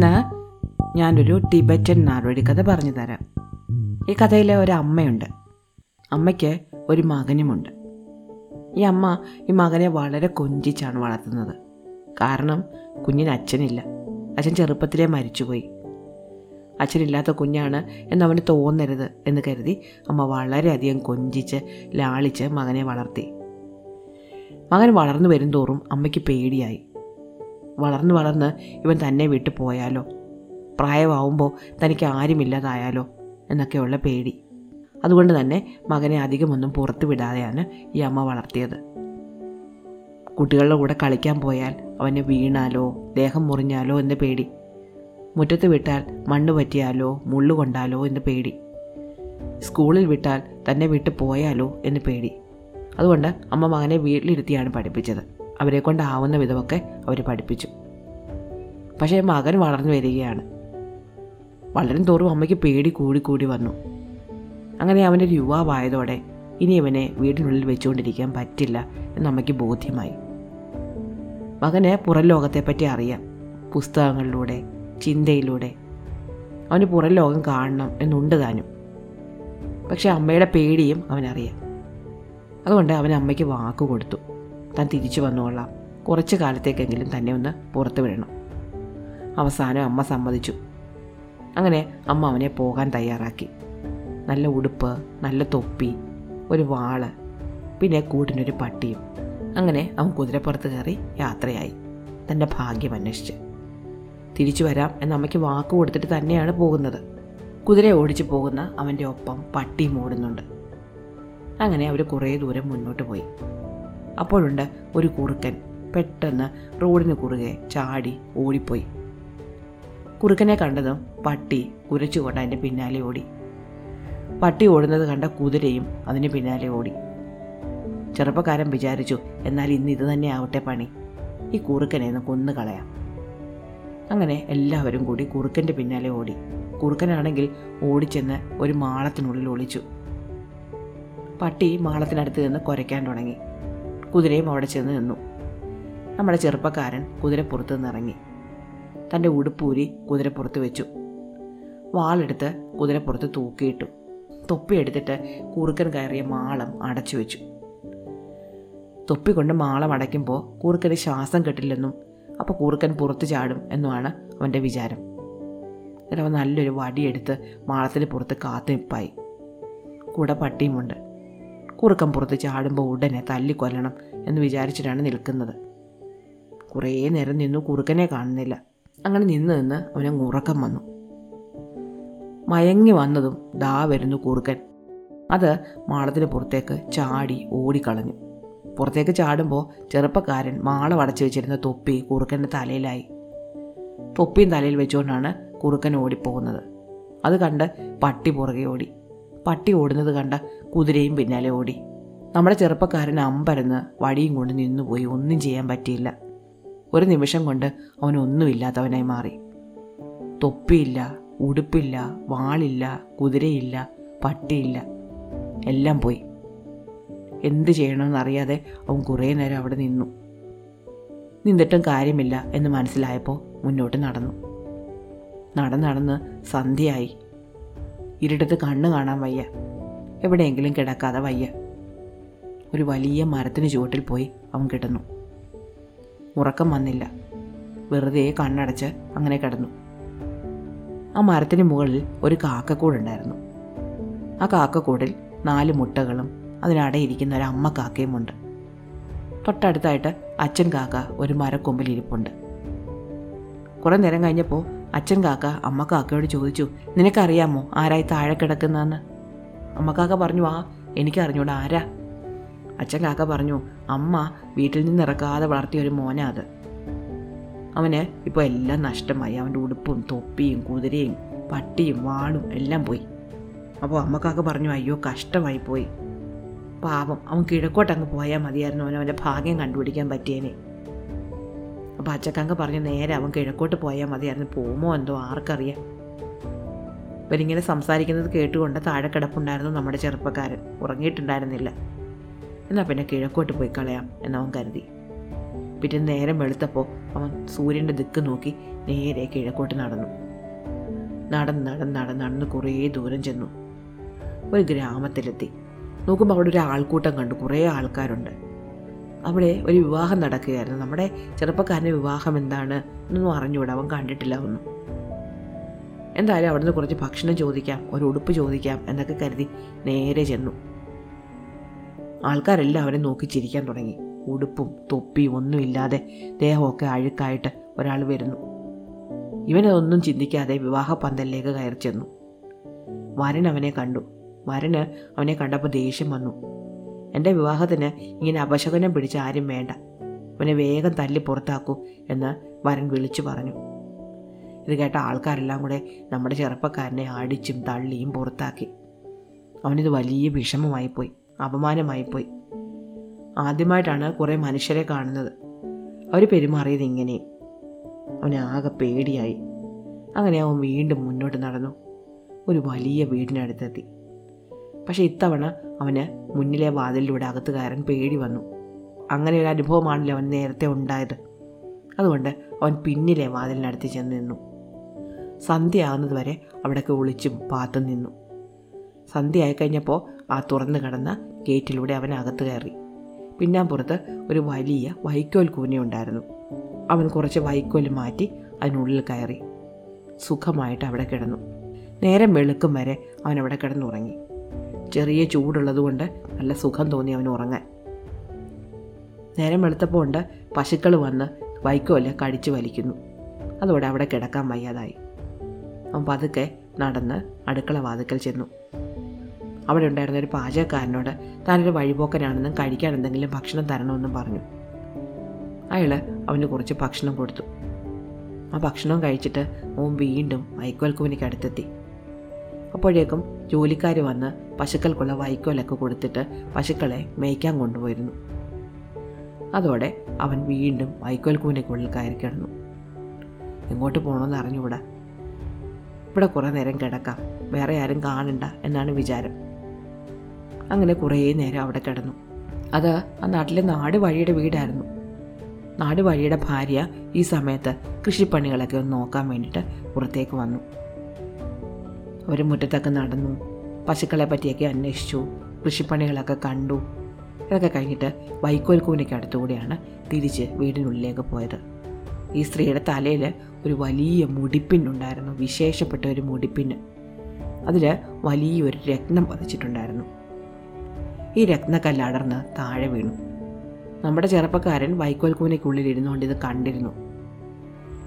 ഇന്ന് ഞാനൊരു ടിബറ്റൻ നാടോടി കഥ പറഞ്ഞു തരാം. ഈ കഥയിലെ ഒരു അമ്മയുണ്ട്. അമ്മയ്ക്ക് ഒരു മകനുമുണ്ട്. ഈ അമ്മ ഈ മകനെ വളരെ കൊഞ്ചിച്ചാണ് വളർത്തുന്നത്. കാരണം കുഞ്ഞിന് അച്ഛനില്ല. അച്ഛൻ ചെറുപ്പത്തിലേ മരിച്ചുപോയി. അച്ഛനില്ലാത്ത കുഞ്ഞാണ് എന്നവന് തോന്നരുത് എന്ന് കരുതി അമ്മ വളരെയധികം കൊഞ്ചിച്ച് ലാളിച്ച് മകനെ വളർത്തി. മകൻ വളർന്നു വരുംതോറും അമ്മയ്ക്ക് പേടിയായി. വളർന്ന് വളർന്ന് ഇവൻ തന്നെ വിട്ടു പോയാലോ? പ്രായമാവുമ്പോൾ തനിക്ക് ആരുമില്ലാതായാലോ? എന്നൊക്കെയുള്ള പേടി. അതുകൊണ്ട് തന്നെ മകനെ അധികമൊന്നും പുറത്തു വിടാതെയാണ് ഈ അമ്മ വളർത്തിയത്. കുട്ടികളുടെ കൂടെ കളിക്കാൻ പോയാൽ അവന് വീണാലോ ദേഹം മുറിഞ്ഞാലോ എന്ന് പേടി. മുറ്റത്ത് വിട്ടാൽ മണ്ണ് പറ്റിയാലോ മുള്ളു കൊണ്ടാലോ എന്ന് പേടി. സ്കൂളിൽ വിട്ടാൽ തന്നെ വിട്ടു പോയാലോ എന്ന് പേടി. അതുകൊണ്ട് അമ്മ മകനെ വീട്ടിലിരുത്തിയാണ് പഠിപ്പിച്ചത്. അവരെ കൊണ്ടാവുന്ന വിധമൊക്കെ അവർ പഠിപ്പിച്ചു. പക്ഷേ മകൻ വളർന്നു വരികയാണ്. വളരും തോറും അമ്മയ്ക്ക് പേടി കൂടി കൂടി വന്നു. അങ്ങനെ അവനൊരു യുവാവായതോടെ ഇനി ഇവനെ വീടിനുള്ളിൽ വെച്ചുകൊണ്ടിരിക്കാൻ പറ്റില്ല എന്ന് അമ്മയ്ക്ക് ബോധ്യമായി. മകന് പുറം ലോകത്തെപ്പറ്റി അറിയാം. പുസ്തകങ്ങളിലൂടെ ചിന്തയിലൂടെ. അവന് പുറം ലോകം കാണണം എന്നുണ്ട് താനും. പക്ഷെ അമ്മയുടെ പേടിയും അവനറിയാം. അതുകൊണ്ട് അവൻ അമ്മയ്ക്ക് വാക്ക് കൊടുത്തു. താൻ തിരിച്ചു വന്നുകൊള്ളാം കുറച്ച് കാലത്തേക്കെങ്കിലും തന്നെ ഒന്ന് പുറത്തു വിടണം. അവസാനം അമ്മ സമ്മതിച്ചു. അങ്ങനെ അമ്മ അവനെ പോകാൻ തയ്യാറാക്കി. നല്ല ഉടുപ്പ് നല്ല തൊപ്പി ഒരു വാൾ പിന്നെ കൂട്ടിനൊരു പട്ടിയും. അങ്ങനെ അവൻ കുതിരപ്പുറത്ത് കയറി യാത്രയായി. തന്റെ ഭാഗ്യം അന്വേഷിച്ച്. തിരിച്ചു വരാം എന്ന അമ്മയ്ക്ക് വാക്ക് കൊടുത്തിട്ട് തന്നെയാണ് പോകുന്നത്. കുതിര ഓടിച്ചു പോകുന്ന അവന്റെ ഒപ്പം പട്ടിയും ഓടുന്നുണ്ട്. അങ്ങനെ അവർ കുറേ ദൂരം മുന്നോട്ട് പോയി. അപ്പോഴുണ്ട് ഒരു കുറുക്കൻ പെട്ടെന്ന് റോഡിന് കുറുകെ ചാടി ഓടിപ്പോയി. കുറുക്കനെ കണ്ടതും പട്ടി കുരച്ചുകൊണ്ട് അതിന്റെ പിന്നാലെ ഓടി. പട്ടി ഓടുന്നത് കണ്ട കുതിരയും അതിന് പിന്നാലെ ഓടി. ചെറുപ്പക്കാരൻ വിചാരിച്ചു എന്നാൽ ഇന്ന് ഇത് തന്നെ ആവട്ടെ പണി. ഈ കുറുക്കനെ ഒന്ന് കൊന്നു കളയാം. അങ്ങനെ എല്ലാവരും കൂടി കുറുക്കന്റെ പിന്നാലെ ഓടി. കുറുക്കനാണെങ്കിൽ ഓടിച്ചെന്ന് ഒരു മാളത്തിനുള്ളിൽ ഒളിച്ചു. പട്ടി മാളത്തിനടുത്ത് നിന്ന് കുരയ്ക്കാൻ തുടങ്ങി. കുതിരയും അവിടെ ചെന്ന് നിന്നു. നമ്മുടെ ചെറുപ്പക്കാരൻ കുതിരപ്പുറത്ത് നിന്നിറങ്ങി തന്റെ ഉടുപ്പൂരി കുതിരപ്പുറത്ത് വെച്ചു. വാളെടുത്ത് കുതിരപ്പുറത്ത് തൂക്കിയിട്ടു. തൊപ്പിയെടുത്തിട്ട് കുറുക്കൻ കയറിയ മാളം അടച്ചു വെച്ചു. തൊപ്പി കൊണ്ട് മാളം അടയ്ക്കുമ്പോൾ കുറുക്കന് ശ്വാസം കെട്ടില്ലെന്നും അപ്പോൾ കുറുക്കൻ പുറത്ത് ചാടും എന്നുമാണ് അവന്റെ വിചാരം. എന്നിട്ട് അവൻ നല്ലൊരു വടിയെടുത്ത് മാളത്തിന് പുറത്ത് കാത്തു നിൽപ്പായി കൂടെ പട്ടിയുമുണ്ട്. കുറുക്കൻ പുറത്ത് ചാടുമ്പോൾ ഉടനെ തല്ലിക്കൊല്ലണം എന്ന് വിചാരിച്ചിട്ടാണ് നിൽക്കുന്നത്. കുറേ നേരം നിന്നു കുറുക്കനെ കാണുന്നില്ല. അങ്ങനെ നിന്ന് നിന്ന് അവന് ഉറക്കം വന്നു. മയങ്ങി വന്നതും ദാ വരുന്നു കുറുക്കൻ. അത് മാളത്തിന് പുറത്തേക്ക് ചാടി ഓടിക്കളഞ്ഞു. പുറത്തേക്ക് ചാടുമ്പോൾ ചെറുപ്പക്കാരൻ മാളം അടച്ചു വെച്ചിരുന്ന തൊപ്പി കുറുക്കന്റെ തലയിലായി. തൊപ്പിയും തലയിൽ വെച്ചുകൊണ്ടാണ് കുറുക്കൻ ഓടിപ്പോകുന്നത്. അത് കണ്ട് പട്ടി പുറകെ ഓടി. പട്ടി ഓടുന്നത് കണ്ട കുതിരയും പിന്നാലെ ഓടി. നമ്മുടെ ചെറുപ്പക്കാരൻ അമ്പരന്ന് വടിയും കൊണ്ട് നിന്നുപോയി. ഒന്നും ചെയ്യാൻ പറ്റിയില്ല. ഒരു നിമിഷം കൊണ്ട് അവനൊന്നുമില്ലാത്തവനായി മാറി. തൊപ്പിയില്ല ഉടുപ്പില്ല വാളില്ല കുതിരയില്ല പട്ടിയില്ല. എല്ലാം പോയി. എന്ത് ചെയ്യണമെന്നറിയാതെ അവൻ കുറേ നേരം അവിടെ നിന്നു. നിന്നിട്ടും കാര്യമില്ല എന്ന് മനസ്സിലായപ്പോൾ മുന്നോട്ട് നടന്നു. നടന്ന് നടന്ന് സന്ധ്യയായി. ഇരുട്ടത്ത് കണ്ണ് കാണാൻ വയ്യ. എവിടെയെങ്കിലും കിടക്കാതെ വയ്യ. ഒരു വലിയ മരത്തിന് ചുവട്ടിൽ പോയി അവൻ കിടന്നു. ഉറക്കം വന്നില്ല. വെറുതെ കണ്ണടച്ച് അങ്ങനെ കിടന്നു. ആ മരത്തിന് മുകളിൽ ഒരു കാക്കക്കൂടുണ്ടായിരുന്നു ആ കാക്കക്കൂടിൽ നാല് മുട്ടകളും അതിനടയിരിക്കുന്ന ഒരു അമ്മ കാക്കയുമുണ്ട് തൊട്ടടുത്തായിട്ട് അച്ഛൻ കാക്ക ഒരു മരക്കൊമ്പിൽ ഇരിപ്പുണ്ട്. കുറേ നേരം കഴിഞ്ഞപ്പോൾ അച്ഛൻ കാക്ക അമ്മ കാക്കയോട് ചോദിച്ചു നിനക്കറിയാമോ ആരായി താഴെ കിടക്കുന്നതെന്ന്? അമ്മ കാക്ക പറഞ്ഞു ആ എനിക്കറിഞ്ഞൂടാ ആരാ? അച്ഛൻ കാക്ക പറഞ്ഞു അമ്മ വീട്ടിൽ നിന്ന് ഇറക്കാതെ വളർത്തിയ ഒരു മോനാ അത്. അവന് ഇപ്പോൾ എല്ലാം നഷ്ടമായി. അവന്റെ ഉടുപ്പും തൊപ്പിയും കുതിരയും പട്ടിയും വാളും എല്ലാം പോയി. അപ്പോൾ അമ്മക്കാക്ക പറഞ്ഞു അയ്യോ കഷ്ടമായി പോയി. പാവം അവൻ കിഴക്കോട്ട് അങ്ങ് പോയാൽ മതിയായിരുന്നു. അവൻ അവന്റെ ഭാഗ്യം കണ്ടുപിടിക്കാൻ പറ്റിയേനെ. അപ്പോൾ അച്ചക്കാങ്ക പറഞ്ഞു നേരെ അവൻ കിഴക്കോട്ട് പോയാൽ മതിയായിരുന്നു. പോകുമോ എന്തോ ആർക്കറിയാം. ഇവരിങ്ങനെ സംസാരിക്കുന്നത് കേട്ടുകൊണ്ട് താഴെ കിടപ്പുണ്ടായിരുന്നു നമ്മുടെ ചെറുപ്പക്കാരൻ ഉറങ്ങിയിട്ടുണ്ടായിരുന്നില്ല. എന്നാൽ പിന്നെ കിഴക്കോട്ട് പോയി കളയാം എന്നവൻ കരുതി. പിറ്റേ നേരം വെളുത്തപ്പോൾ അവൻ സൂര്യന്റെ ദിക്ക് നോക്കി നേരെ കിഴക്കോട്ട് നടന്നു. നടന്ന് നടന്ന് നടന്ന് നടന്ന് കുറേ ദൂരം ചെന്നു. ഒരു ഗ്രാമത്തിലെത്തി. നോക്കുമ്പോൾ അവിടെ ഒരു ആൾക്കൂട്ടം കണ്ടു. കുറേ ആൾക്കാരുണ്ട്. അവിടെ ഒരു വിവാഹം നടക്കുകയായിരുന്നു. നമ്മുടെ ചെറുപ്പക്കാരന്റെ വിവാഹം എന്താണ് എന്നൊന്നും അറിഞ്ഞുകൂടാ. അവൻ കണ്ടിട്ടില്ല ഒന്നും എന്തായാലും അവിടുന്ന് കുറച്ച് ഭക്ഷണം ചോദിക്കാം ഒരു ഉടുപ്പ് ചോദിക്കാം എന്നൊക്കെ കരുതി നേരെ ചെന്നു. ആൾക്കാരെല്ലാം അവനെ നോക്കി ചിരിക്കാൻ തുടങ്ങി. ഉടുപ്പും തൊപ്പിയും ഒന്നുമില്ലാതെ ദേഹമൊക്കെ അഴുക്കായിട്ട് ഒരാൾ വരുന്നു. ഇവനതൊന്നും ചിന്തിക്കാതെ വിവാഹ പന്തലിലേക്ക് കയറി ചെന്നു. വരൻ അവനെ കണ്ടു. വരന് അവനെ കണ്ടപ്പോൾ ദേഷ്യം വന്നു. എന്റെ വിവാഹത്തിന് ഇങ്ങനെ അപശകനം പിടിച്ച ആരും വേണ്ട. അവനെ വേഗം തല്ലി പുറത്താക്കൂ എന്ന് വരൻ വിളിച്ചു പറഞ്ഞു. ഇത് കേട്ട ആൾക്കാരെല്ലാം കൂടെ നമ്മുടെ ചെറുപ്പക്കാരനെ അടിച്ചും തള്ളിയും പുറത്താക്കി. അവനിത് വലിയ വിഷമമായിപ്പോയി അപമാനമായിപ്പോയി. ആദ്യമായിട്ടാണ് കുറേ മനുഷ്യരെ കാണുന്നത്. അവർ പെരുമാറിയത് ഇങ്ങനെ അവന് ആകെ പേടിയായി. അങ്ങനെ അവൻ വീണ്ടും മുന്നോട്ട് നടന്നു. ഒരു വലിയ വീടിനടുത്തെത്തി. പക്ഷേ ഇത്തവണ അവന് മുന്നിലെ വാതിലിലൂടെ അകത്ത് കയറാൻ പേടി വന്നു. അങ്ങനെ ഒരു അനുഭവമാണല്ലോ അവൻ നേരത്തെ ഉണ്ടായത്. അതുകൊണ്ട് അവൻ പിന്നിലെ വാതിലിനടുത്ത് ചെന്ന് നിന്നു. സന്ധ്യയാകുന്നത് വരെ അവിടെയൊക്കെ ഒളിച്ചും പാത്തും നിന്നു. സന്ധ്യയായി കഴിഞ്ഞപ്പോൾ ആ തുറന്നു കിടന്ന ഗേറ്റിലൂടെ അവൻ അകത്ത് കയറി. പിന്നാമ്പുറത്ത് ഒരു വലിയ വൈക്കോൽ കൂനയുണ്ടായിരുന്നു. അവൻ കുറച്ച് വൈക്കോൽ മാറ്റി അതിനുള്ളിൽ കയറി. സുഖമായിട്ട് അവിടെ കിടന്നു. നേരം വെളുക്കും വരെ അവൻ അവിടെ കിടന്നുറങ്ങി. ചെറിയ ചൂടുള്ളതുകൊണ്ട് നല്ല സുഖം തോന്നി അവൻ ഉറങ്ങാൻ. നേരം വെളുത്തപ്പോൾ ഉണ്ട് പശുക്കൾ വന്ന് വൈക്കോൽ കടിച്ചു വലിക്കുന്നു. അതോടെ അവിടെ കിടക്കാൻ വയ്യാതായി. അവൻ പതുക്കെ നടന്ന് അടുക്കള വാതിക്കൽ ചെന്നു. അവിടെ ഉണ്ടായിരുന്ന ഒരു പാചകക്കാരനോട് താനൊരു വഴിപോക്കനാണെന്നും കഴിക്കാൻ എന്തെങ്കിലും ഭക്ഷണം തരണമെന്നും പറഞ്ഞു. അയാൾ അവന് കുറച്ച് ഭക്ഷണം കൊടുത്തു. ആ ഭക്ഷണം കഴിച്ചിട്ട് ഓൻ വീണ്ടും വൈക്കോൽക്കുവിനിക്ക് അടുത്തെത്തി. അപ്പോഴേക്കും ജോലിക്കാർ വന്ന് പശുക്കൾക്കുള്ള വൈക്കോലൊക്കെ കൊടുത്തിട്ട് പശുക്കളെ മേയ്ക്കാൻ കൊണ്ടുപോയിരുന്നു. അതോടെ അവൻ വീണ്ടും വൈക്കോൽ കൂനയ്ക്കുള്ളിൽ കയറി കിടന്നു. എങ്ങോട്ട് പോകണമെന്ന് അറിഞ്ഞുകൂടാ. ഇവിടെ കുറേ നേരം കിടക്കാം. വേറെ ആരും കാണണ്ട എന്നാണ് വിചാരം. അങ്ങനെ കുറേ നേരം അവിടെ കിടന്നു. അത് ആ നാട്ടിലെ നാട് വഴിയുടെ വീടായിരുന്നു. നാട് വഴിയുടെ ഭാര്യ ഈ സമയത്ത് കൃഷിപ്പണികളൊക്കെ ഒന്ന് നോക്കാൻ വേണ്ടിയിട്ട് പുറത്തേക്ക് വന്നു. അവർ മുറ്റത്തൊക്കെ നടന്നു. പശുക്കളെ പറ്റിയൊക്കെ അന്വേഷിച്ചു. കൃഷിപ്പണികളൊക്കെ കണ്ടു. ഇതൊക്കെ കഴിഞ്ഞിട്ട് വൈക്കോൽ കൂനയ്ക്ക് അടുത്തുകൂടിയാണ് തിരിച്ച് വീടിനുള്ളിലേക്ക് പോയത്. ഈ സ്ത്രീയുടെ തലയിൽ ഒരു വലിയ മുടിപ്പിന്നുണ്ടായിരുന്നു. വിശേഷപ്പെട്ട ഒരു മുടിപ്പിന്ന് അതിൽ വലിയൊരു രത്നം പതിച്ചിട്ടുണ്ടായിരുന്നു. ഈ രത്നക്കല്ല് അടർന്ന് താഴെ വീണു. നമ്മുടെ ചെറുപ്പക്കാരൻ വൈക്കോൽക്കൂനയ്ക്കുള്ളിൽ ഇരുന്നുകൊണ്ട് ഇത് കണ്ടിരുന്നു.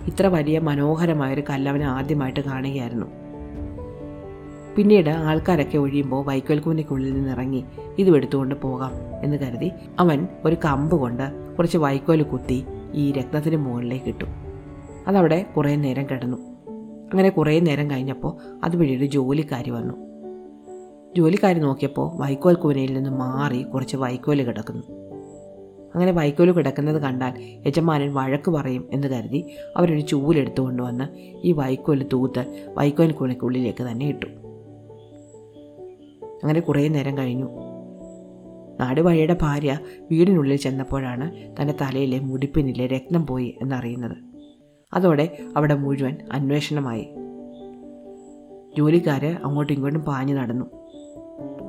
ഇത്ര വലിയ മനോഹരമായൊരു കല്ലവനെ ആദ്യമായിട്ട് കാണുകയായിരുന്നു. പിന്നീട് ആൾക്കാരൊക്കെ ഒഴിയുമ്പോൾ വൈക്കോൽ കൂനയ്ക്കുള്ളിൽ നിന്ന് ഇറങ്ങി ഇതും എടുത്തുകൊണ്ട് പോകാം എന്ന് കരുതി അവൻ ഒരു കമ്പ് കൊണ്ട് കുറച്ച് വൈക്കോൽ കുത്തി ഈ രത്നത്തിന് മുകളിലേക്ക് ഇട്ടു. അതവിടെ കുറേ നേരം കിടന്നു. അങ്ങനെ കുറേ നേരം കഴിഞ്ഞപ്പോൾ അതുവഴി ഒരു ജോലിക്കാരി വന്നു. ജോലിക്കാരി നോക്കിയപ്പോൾ വൈക്കോൽ കൂനയിൽ നിന്ന് മാറി കുറച്ച് വൈക്കോൽ കിടക്കുന്നു. അങ്ങനെ വൈക്കോൽ കിടക്കുന്നത് കണ്ടാൽ യജമാനൻ വഴക്ക് പറയും എന്ന് കരുതി അവരൊരു ചൂലെടുത്തു കൊണ്ടുവന്ന് ഈ വൈക്കോൽ തൂത്ത് വൈക്കോൽ കൂനയ്ക്കുള്ളിലേക്ക് തന്നെ ഇട്ടു. അങ്ങനെ കുറേ നേരം കഴിഞ്ഞു. നാടുവഴിയുടെ ഭാര്യ വീടിനുള്ളിൽ ചെന്നപ്പോഴാണ് തന്റെ തലയിലെ മുടിപ്പിനിലെ രക്തം പോയി എന്നറിയുന്നത്. അതോടെ അവിടെ മുഴുവൻ അന്വേഷണമായി. ജോലിക്കാർ അങ്ങോട്ടും ഇങ്ങോട്ടും പാഞ്ഞു നടന്നു.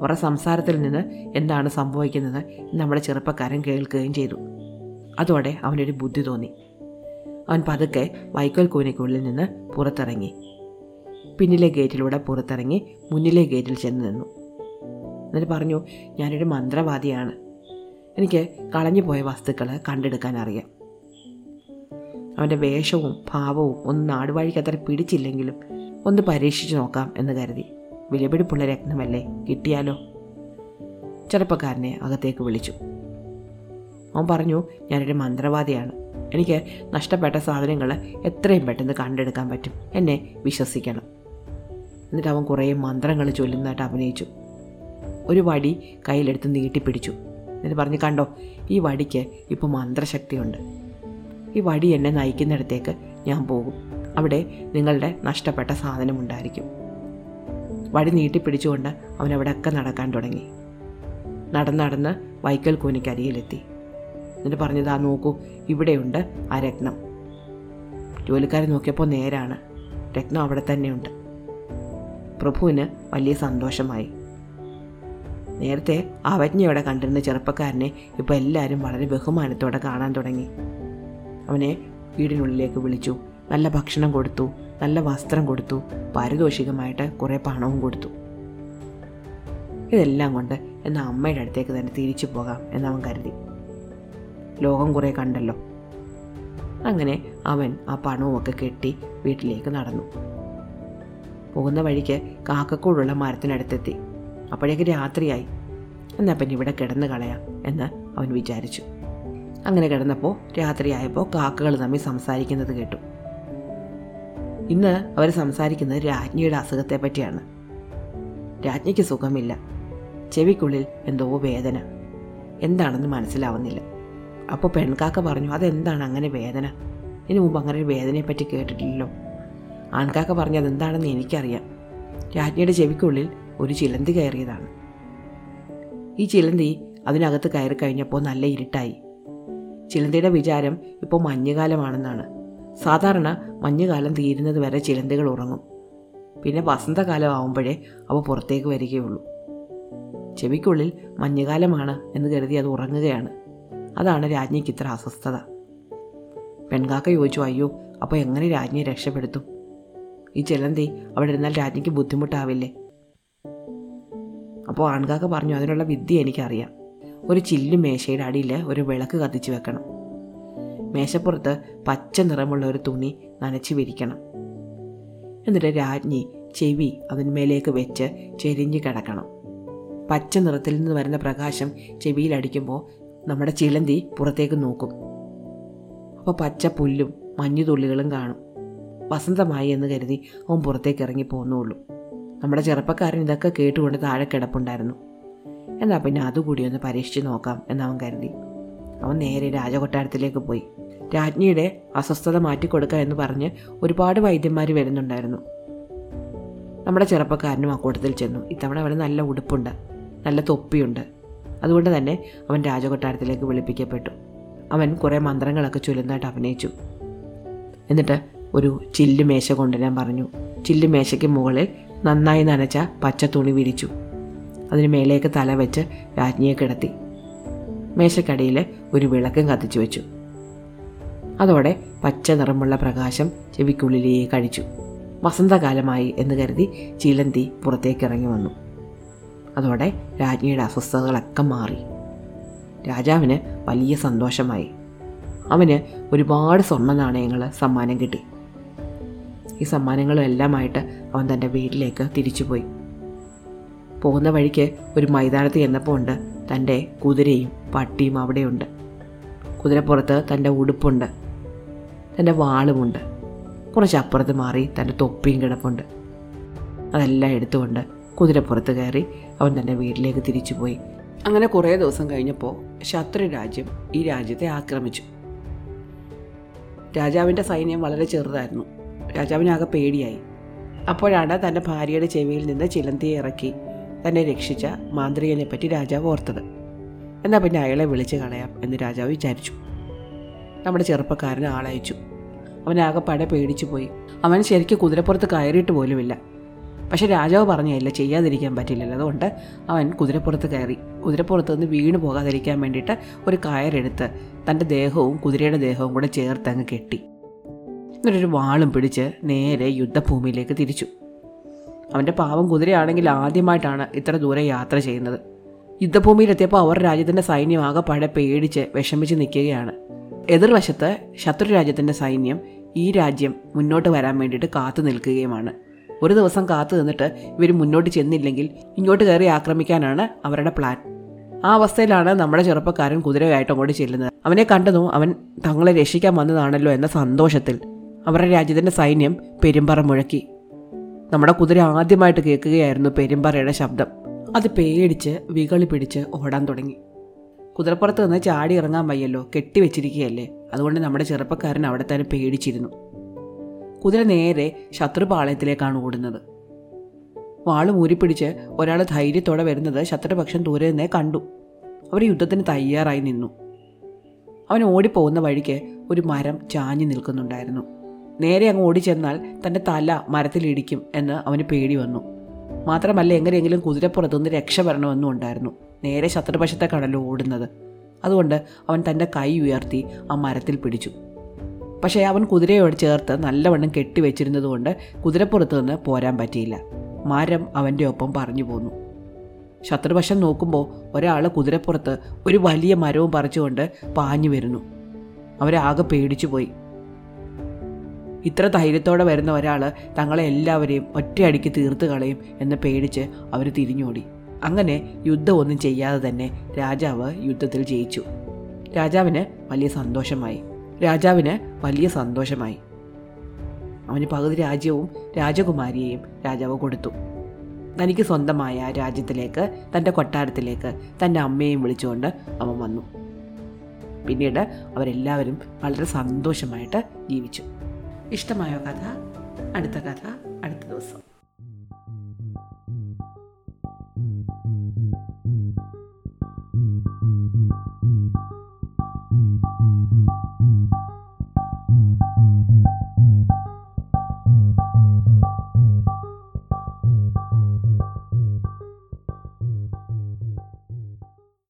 അവരുടെ സംസാരത്തിൽ നിന്ന് എന്താണ് സംഭവിക്കുന്നത് നമ്മുടെ ചെറുപ്പക്കാരൻ കേൾക്കുകയും ചെയ്തു. അതോടെ അവനൊരു ബുദ്ധി തോന്നി. അവൻ പതുക്കെ വൈക്കോൽ കൂനയ്ക്കുള്ളിൽ നിന്ന് പുറത്തിറങ്ങി. പിന്നിലെ ഗേറ്റിലൂടെ പുറത്തിറങ്ങി മുന്നിലെ ഗേറ്റിൽ ചെന്ന് നിന്നു. എന്നിട്ട് പറഞ്ഞു ഞാനൊരു മന്ത്രവാദിയാണ്. എനിക്ക് കളഞ്ഞു പോയ വസ്തുക്കൾ കണ്ടെടുക്കാൻ അറിയാം. അവന്റെ വേഷവും ഭാവവും ഒന്ന് നാടുവാഴിക്ക് അത്ര പിടിച്ചില്ലെങ്കിലും ഒന്ന് പരീക്ഷിച്ചു നോക്കാം എന്ന് കരുതി. വിലപിടിപ്പുള്ള രത്നമല്ലേ? കിട്ടിയാലോ? ചെറുപ്പക്കാരനെ അകത്തേക്ക് വിളിച്ചു. അവൻ പറഞ്ഞു ഞാനൊരു മന്ത്രവാദിയാണ്. എനിക്ക് നഷ്ടപ്പെട്ട സാധനങ്ങൾ എത്രയും പെട്ടെന്ന് കണ്ടെടുക്കാൻ പറ്റും. എന്നെ വിശ്വസിക്കണം. എന്നിട്ട് അവൻ കുറേ മന്ത്രങ്ങൾ ചൊല്ലുന്നതായിട്ട് അഭിനയിച്ചു. ഒരു വടി കയ്യിലെടുത്ത് നീട്ടിപ്പിടിച്ചു. എന്നിട്ട് പറഞ്ഞു കണ്ടോ ഈ വടിക്ക് ഇപ്പോൾ മന്ത്രശക്തിയുണ്ട്. ഈ വടി എന്നെ നയിക്കുന്നിടത്തേക്ക് ഞാൻ പോകും. അവിടെ നിങ്ങളുടെ നഷ്ടപ്പെട്ട സാധനമുണ്ടായിരിക്കും വടി നീട്ടിപ്പിടിച്ചുകൊണ്ട് അവൻ നടക്കാൻ തുടങ്ങി. നടന്ന് നടന്ന് വൈക്കൽ കൂനിക്കരിയിലെത്തി എന്നിട്ട് പറഞ്ഞതാ നോക്കൂ ഇവിടെയുണ്ട് ആ രത്നം. ജോലിക്കാരൻ നോക്കിയപ്പോൾ നേരാണ്. രത്നം അവിടെ തന്നെയുണ്ട്. പ്രഭുവിന് വലിയ സന്തോഷമായി. നേരത്തെ അവജ്ഞയോടെ കണ്ടിരുന്ന ചെറുപ്പക്കാരനെ ഇപ്പോൾ എല്ലാവരും വളരെ ബഹുമാനത്തോടെ കാണാൻ തുടങ്ങി. അവനെ വീടിനുള്ളിലേക്ക് വിളിച്ചു. നല്ല ഭക്ഷണം കൊടുത്തു. നല്ല വസ്ത്രം കൊടുത്തു. പാരിതോഷികമായിട്ട് കുറേ പണവും കൊടുത്തു. ഇതെല്ലാം കൊണ്ട് എന്നാൽ അമ്മയുടെ അടുത്തേക്ക് തന്നെ തിരിച്ചു പോകാം എന്നവൻ കരുതി. ലോകം കുറേ കണ്ടല്ലോ. അങ്ങനെ അവൻ ആ പണവുമൊക്കെ കെട്ടി വീട്ടിലേക്ക് നടന്നു. പോകുന്ന വഴിക്ക് കാക്കക്കൂടുള്ള മരത്തിനടുത്തെത്തി. അപ്പോഴേക്ക് രാത്രിയായി. എന്നാൽ പിന്നെ ഇവിടെ കിടന്ന് കളയാം എന്ന് അവൻ വിചാരിച്ചു. അങ്ങനെ കിടന്നപ്പോൾ രാത്രിയായപ്പോൾ കാക്കകൾ തമ്മിൽ സംസാരിക്കുന്നത് കേട്ടു. ഇന്ന് അവർ സംസാരിക്കുന്നത് രാജ്ഞിയുടെ അസുഖത്തെ പറ്റിയാണ്. രാജ്ഞിക്ക് സുഖമില്ല. ചെവിക്കുള്ളിൽ എന്തോ വേദന. എന്താണെന്ന് മനസ്സിലാവുന്നില്ല. അപ്പോൾ പെൺകാക്ക പറഞ്ഞു അതെന്താണ് അങ്ങനെ വേദന? ഇതിനു മുമ്പ് അങ്ങനെ ഒരു വേദനയെപ്പറ്റി കേട്ടിട്ടില്ലല്ലോ. ആൺകാക്ക പറഞ്ഞു അതെന്താണെന്ന് എനിക്കറിയാം. രാജ്ഞിയുടെ ചെവിക്കുള്ളിൽ ഒരു ചിലന്തി കയറിയതാണ്. ഈ ചിലന്തി അതിനകത്ത് കയറി കഴിഞ്ഞപ്പോൾ നല്ല ഇരുട്ടായി. ചിലന്തിയുടെ വിചാരം ഇപ്പോൾ മഞ്ഞുകാലമാണെന്നാണ്. സാധാരണ മഞ്ഞുകാലം തീരുന്നത് വരെ ചിലന്തികൾ ഉറങ്ങും. പിന്നെ വസന്തകാലം ആവുമ്പോഴേ അവ പുറത്തേക്ക് വരികയുള്ളൂ. ചെവിക്കുള്ളിൽ മഞ്ഞുകാലമാണ് എന്ന് കരുതി അത് ഉറങ്ങുകയാണ്. അതാണ് രാജ്ഞിക്ക് ഇത്ര അസ്വസ്ഥത. പെൺകാക്ക ചോദിച്ചു അയ്യോ അപ്പോൾ എങ്ങനെ രാജ്ഞിയെ രക്ഷപ്പെടുത്തും? ഈ ചിലന്തി അവിടെ ഇരുന്നാൽ രാജ്ഞിക്ക് ബുദ്ധിമുട്ടാവില്ലേ? അപ്പോൾ ആൺകാക്ക പറഞ്ഞു അതിനുള്ള വിദ്യ എനിക്കറിയാം. ഒരു ചില്ലു മേശയുടെ അടിയിൽ ഒരു വിളക്ക് കത്തിച്ച് വെക്കണം. മേശപ്പുറത്ത് പച്ച നിറമുള്ള ഒരു തുണി നനച്ച് വിരിക്കണം. എന്നിട്ട് രാജ്ഞി ചെവി അതിന്മേലേക്ക് വെച്ച് ചെരിഞ്ഞ് കിടക്കണം. പച്ച നിറത്തിൽ നിന്ന് വരുന്ന പ്രകാശം ചെവിയിലടിക്കുമ്പോൾ നമ്മുടെ ചിലന്തി പുറത്തേക്ക് നോക്കും. അപ്പോൾ പച്ച പുല്ലും മഞ്ഞുതുള്ളികളും കാണും. വസന്തമായി എന്ന് കരുതി അവൻ പുറത്തേക്ക് ഇറങ്ങി പോകുന്നുള്ളൂ നമ്മുടെ ചെറുപ്പക്കാരൻ ഇതൊക്കെ കേട്ടുകൊണ്ട് താഴെ കിടപ്പുണ്ടായിരുന്നു. എന്നാൽ പിന്നെ അതുകൂടി ഒന്ന് പരീക്ഷിച്ച് നോക്കാം എന്നവൻ കരുതി. അവൻ നേരെ രാജകൊട്ടാരത്തിലേക്ക് പോയി. രാജ്ഞിയുടെ അസ്വസ്ഥത മാറ്റിക്കൊടുക്കുക എന്ന് പറഞ്ഞ് ഒരുപാട് വൈദ്യന്മാർ വരുന്നുണ്ടായിരുന്നു. നമ്മുടെ ചെറുപ്പക്കാരനും അക്കൂട്ടത്തിൽ ചെന്നു. ഇത്തവണ അവന് നല്ല ഉടുപ്പുണ്ട് നല്ല തൊപ്പിയുണ്ട്. അതുകൊണ്ട് തന്നെ അവൻ രാജകൊട്ടാരത്തിലേക്ക് വിളിപ്പിക്കപ്പെട്ടു. അവൻ കുറേ മന്ത്രങ്ങളൊക്കെ ചൊല്ലുന്നതായിട്ട് അഭിനയിച്ചു. എന്നിട്ട് ഒരു ചില്ലുമേശ കൊണ്ടുവരാൻ പറഞ്ഞു ചില്ലുമേശയ്ക്ക് മുകളിൽ നന്നായി നനച്ച പച്ച തുണി വിരിച്ചു. അതിന് മേലേക്ക് തല വെച്ച് രാജ്ഞിയെ കിടത്തി. മേശക്കടിയിൽ ഒരു വിളക്കും കത്തിച്ചു വെച്ചു. അതോടെ പച്ച നിറമുള്ള പ്രകാശം ചെവിക്കുള്ളിലേക്ക് കഴിച്ചു വസന്തകാലമായി എന്ന് കരുതി ചിലന്തി പുറത്തേക്ക് ഇറങ്ങി വന്നു. അതോടെ രാജ്ഞിയുടെ അസ്വസ്ഥതകളൊക്കെ മാറി. രാജാവിന് വലിയ സന്തോഷമായി. അവന് ഒരുപാട് സ്വർണ നാണയങ്ങൾ സമ്മാനം കിട്ടി. ഈ സമ്മാനങ്ങളും എല്ലാമായിട്ട് അവൻ തന്റെ വീട്ടിലേക്ക് തിരിച്ചുപോയി. പോകുന്ന വഴിക്ക് ഒരു മൈതാനത്ത് ചെന്നപ്പോൾ ഉണ്ട് തന്റെ കുതിരയും പട്ടിയും അവിടെയുണ്ട്. കുതിരപ്പുറത്ത് തന്റെ ഉടുപ്പുണ്ട് തന്റെ വാളുമുണ്ട്. കുറച്ച് അപ്പുറത്ത് മാറി തന്റെ തൊപ്പിയും കിടപ്പുണ്ട്. അതെല്ലാം എടുത്തുകൊണ്ട് കുതിരപ്പുറത്ത് കയറി അവൻ തന്റെ വീട്ടിലേക്ക് തിരിച്ചുപോയി. അങ്ങനെ കുറേ ദിവസം കഴിഞ്ഞപ്പോൾ ശത്രു രാജ്യം ഈ രാജ്യത്തെ ആക്രമിച്ചു. രാജാവിന്റെ സൈന്യം വളരെ ചെറുതായിരുന്നു. രാജാവിനാകെ പേടിയായി. അപ്പോഴാണ് തന്റെ ഭാര്യയുടെ ചെവിയിൽ നിന്ന് ചിലന്തിയെ ഇറക്കി തന്നെ രക്ഷിച്ച മാന്ത്രികനെ പറ്റി രാജാവ് ഓർത്തത്. എന്നാൽ പിന്നെ അയാളെ വിളിച്ചു കളയാം എന്ന് രാജാവ് വിചാരിച്ചു. നമ്മുടെ ചെറുപ്പക്കാരൻ ആളയച്ചു. അവനാകെ പടെ പേടിച്ചു പോയി. അവൻ ശരിക്കും കുതിരപ്പുറത്ത് കയറിയിട്ട് പോലുമില്ല. പക്ഷെ രാജാവ് പറഞ്ഞില്ല ചെയ്യാതിരിക്കാൻ പറ്റില്ലല്ലോ. അതുകൊണ്ട് അവൻ കുതിരപ്പുറത്ത് കയറി. കുതിരപ്പുറത്ത് നിന്ന് വീണ് പോകാതിരിക്കാൻ വേണ്ടിയിട്ട് ഒരു കയറെടുത്ത് തന്റെ ദേഹവും കുതിരയുടെ ദേഹവും കൂടെ ചേർത്ത് അങ്ങ് കെട്ടി. എന്നിട്ടൊരു വാളും പിടിച്ച് നേരെ യുദ്ധഭൂമിയിലേക്ക് തിരിച്ചു. അവന്റെ പാവം കുതിരയാണെങ്കിൽ ആദ്യമായിട്ടാണ് ഇത്ര ദൂരെ യാത്ര ചെയ്യുന്നത്. യുദ്ധഭൂമിയിലെത്തിയപ്പോൾ അവർ രാജ്യത്തിന്റെ സൈന്യം പഴ പേടിച്ച് വിഷമിച്ച് നിൽക്കുകയാണ്. എതിർവശത്ത് ശത്രു രാജ്യത്തിന്റെ സൈന്യം ഈ രാജ്യം മുന്നോട്ട് വരാൻ വേണ്ടിയിട്ട് കാത്തു നിൽക്കുകയുമാണ്. ഒരു ദിവസം കാത്തു നിന്നിട്ട് ഇവർ മുന്നോട്ട് ചെന്നില്ലെങ്കിൽ ഇങ്ങോട്ട് കയറി ആക്രമിക്കാനാണ് അവരുടെ പ്ലാൻ. ആ അവസ്ഥയിലാണ് നമ്മുടെ ചെറുപ്പക്കാരൻ കുതിരയായിട്ട് അങ്ങോട്ട് ചെല്ലുന്നത്. അവനെ കണ്ടതും അവൻ തങ്ങളെ രക്ഷിക്കാൻ വന്നതാണല്ലോ എന്ന സന്തോഷത്തിൽ അവരുടെ രാജ്യത്തിന്റെ സൈന്യം പെരുമ്പറ മുഴക്കി. നമ്മുടെ കുതിര ആദ്യമായിട്ട് കേൾക്കുകയായിരുന്നു പെരുമ്പറയുടെ ശബ്ദം. അത് പേടിച്ച് വികളി പിടിച്ച് ഓടാൻ തുടങ്ങി. കുതിരപ്പുറത്ത് നിന്ന് ചാടി ഇറങ്ങാൻ വയ്യല്ലോ കെട്ടിവെച്ചിരിക്കുകയല്ലേ അതുകൊണ്ട് നമ്മുടെ ചെറുപ്പക്കാരൻ അവിടെ തന്നെ പേടിച്ചിരുന്നു. കുതിര നേരെ ശത്രുപാളയത്തിലേക്കാണ് ഓടുന്നത്. വാൾ മൂരിപ്പിടിച്ച് ഒരാൾ ധൈര്യത്തോടെ വരുന്നത് ശത്രുപക്ഷം ദൂരെ നിന്നേ കണ്ടു. അവർ യുദ്ധത്തിന് തയ്യാറായി നിന്നു. അവൻ ഓടിപ്പോകുന്ന വഴിക്ക് ഒരു മരം ചാഞ്ഞു നിൽക്കുന്നുണ്ടായിരുന്നു. നേരെ അങ്ങ് ഓടിച്ചെന്നാൽ തന്റെ തല മരത്തിലിടിക്കും എന്ന് അവന് പേടി വന്നു. മാത്രമല്ല എങ്ങനെയെങ്കിലും കുതിരപ്പുറത്തുനിന്ന് രക്ഷപ്പെടണമെന്നും ഉണ്ടായിരുന്നു. നേരെ ശത്രുപക്ഷത്തേക്കാണല്ലോ ഓടുന്നത്. അതുകൊണ്ട് അവൻ തന്റെ കൈ ഉയർത്തി ആ മരത്തിൽ പിടിച്ചു. പക്ഷേ അവൻ കുതിരയോട് ചേർത്ത് നല്ലവണ്ണം കെട്ടിവെച്ചിരുന്നതുകൊണ്ട് കുതിരപ്പുറത്ത് നിന്ന് പോരാൻ പറ്റിയില്ല. മരം അവന്റെ ഒപ്പം പറഞ്ഞു പോന്നു. ശത്രുവശം നോക്കുമ്പോൾ ഒരാൾ കുതിരപ്പുറത്ത് ഒരു വലിയ മരവും പറിച്ചുകൊണ്ട് പാഞ്ഞു വരുന്നു. അവരാകെ പേടിച്ചു പോയി ഇത്ര ധൈര്യത്തോടെ വരുന്ന ഒരാൾ തങ്ങളെ എല്ലാവരെയും ഒറ്റയടിക്ക് തീർത്ത് കളയും എന്ന് പേടിച്ച് അവർ തിരിഞ്ഞോടി. അങ്ങനെ യുദ്ധമൊന്നും ചെയ്യാതെ തന്നെ രാജാവ് യുദ്ധത്തിൽ ജയിച്ചു. രാജാവിന് വലിയ സന്തോഷമായി. രാജാവിന് വലിയ സന്തോഷമായി. അവന് പകുതി രാജ്യവും രാജകുമാരിയെയും രാജാവ് കൊടുത്തു. തനിക്ക് സ്വന്തമായ രാജ്യത്തിലേക്ക് തന്റെ കൊട്ടാരത്തിലേക്ക് തന്റെ അമ്മയെയും വിളിച്ചുകൊണ്ട് അവൻ വന്നു. പിന്നീട് അവരെല്ലാവരും വളരെ സന്തോഷമായിട്ട് ജീവിച്ചു. ഇഷ്ടമായോ കഥ? അടുത്ത കഥ അടുത്ത ദിവസം.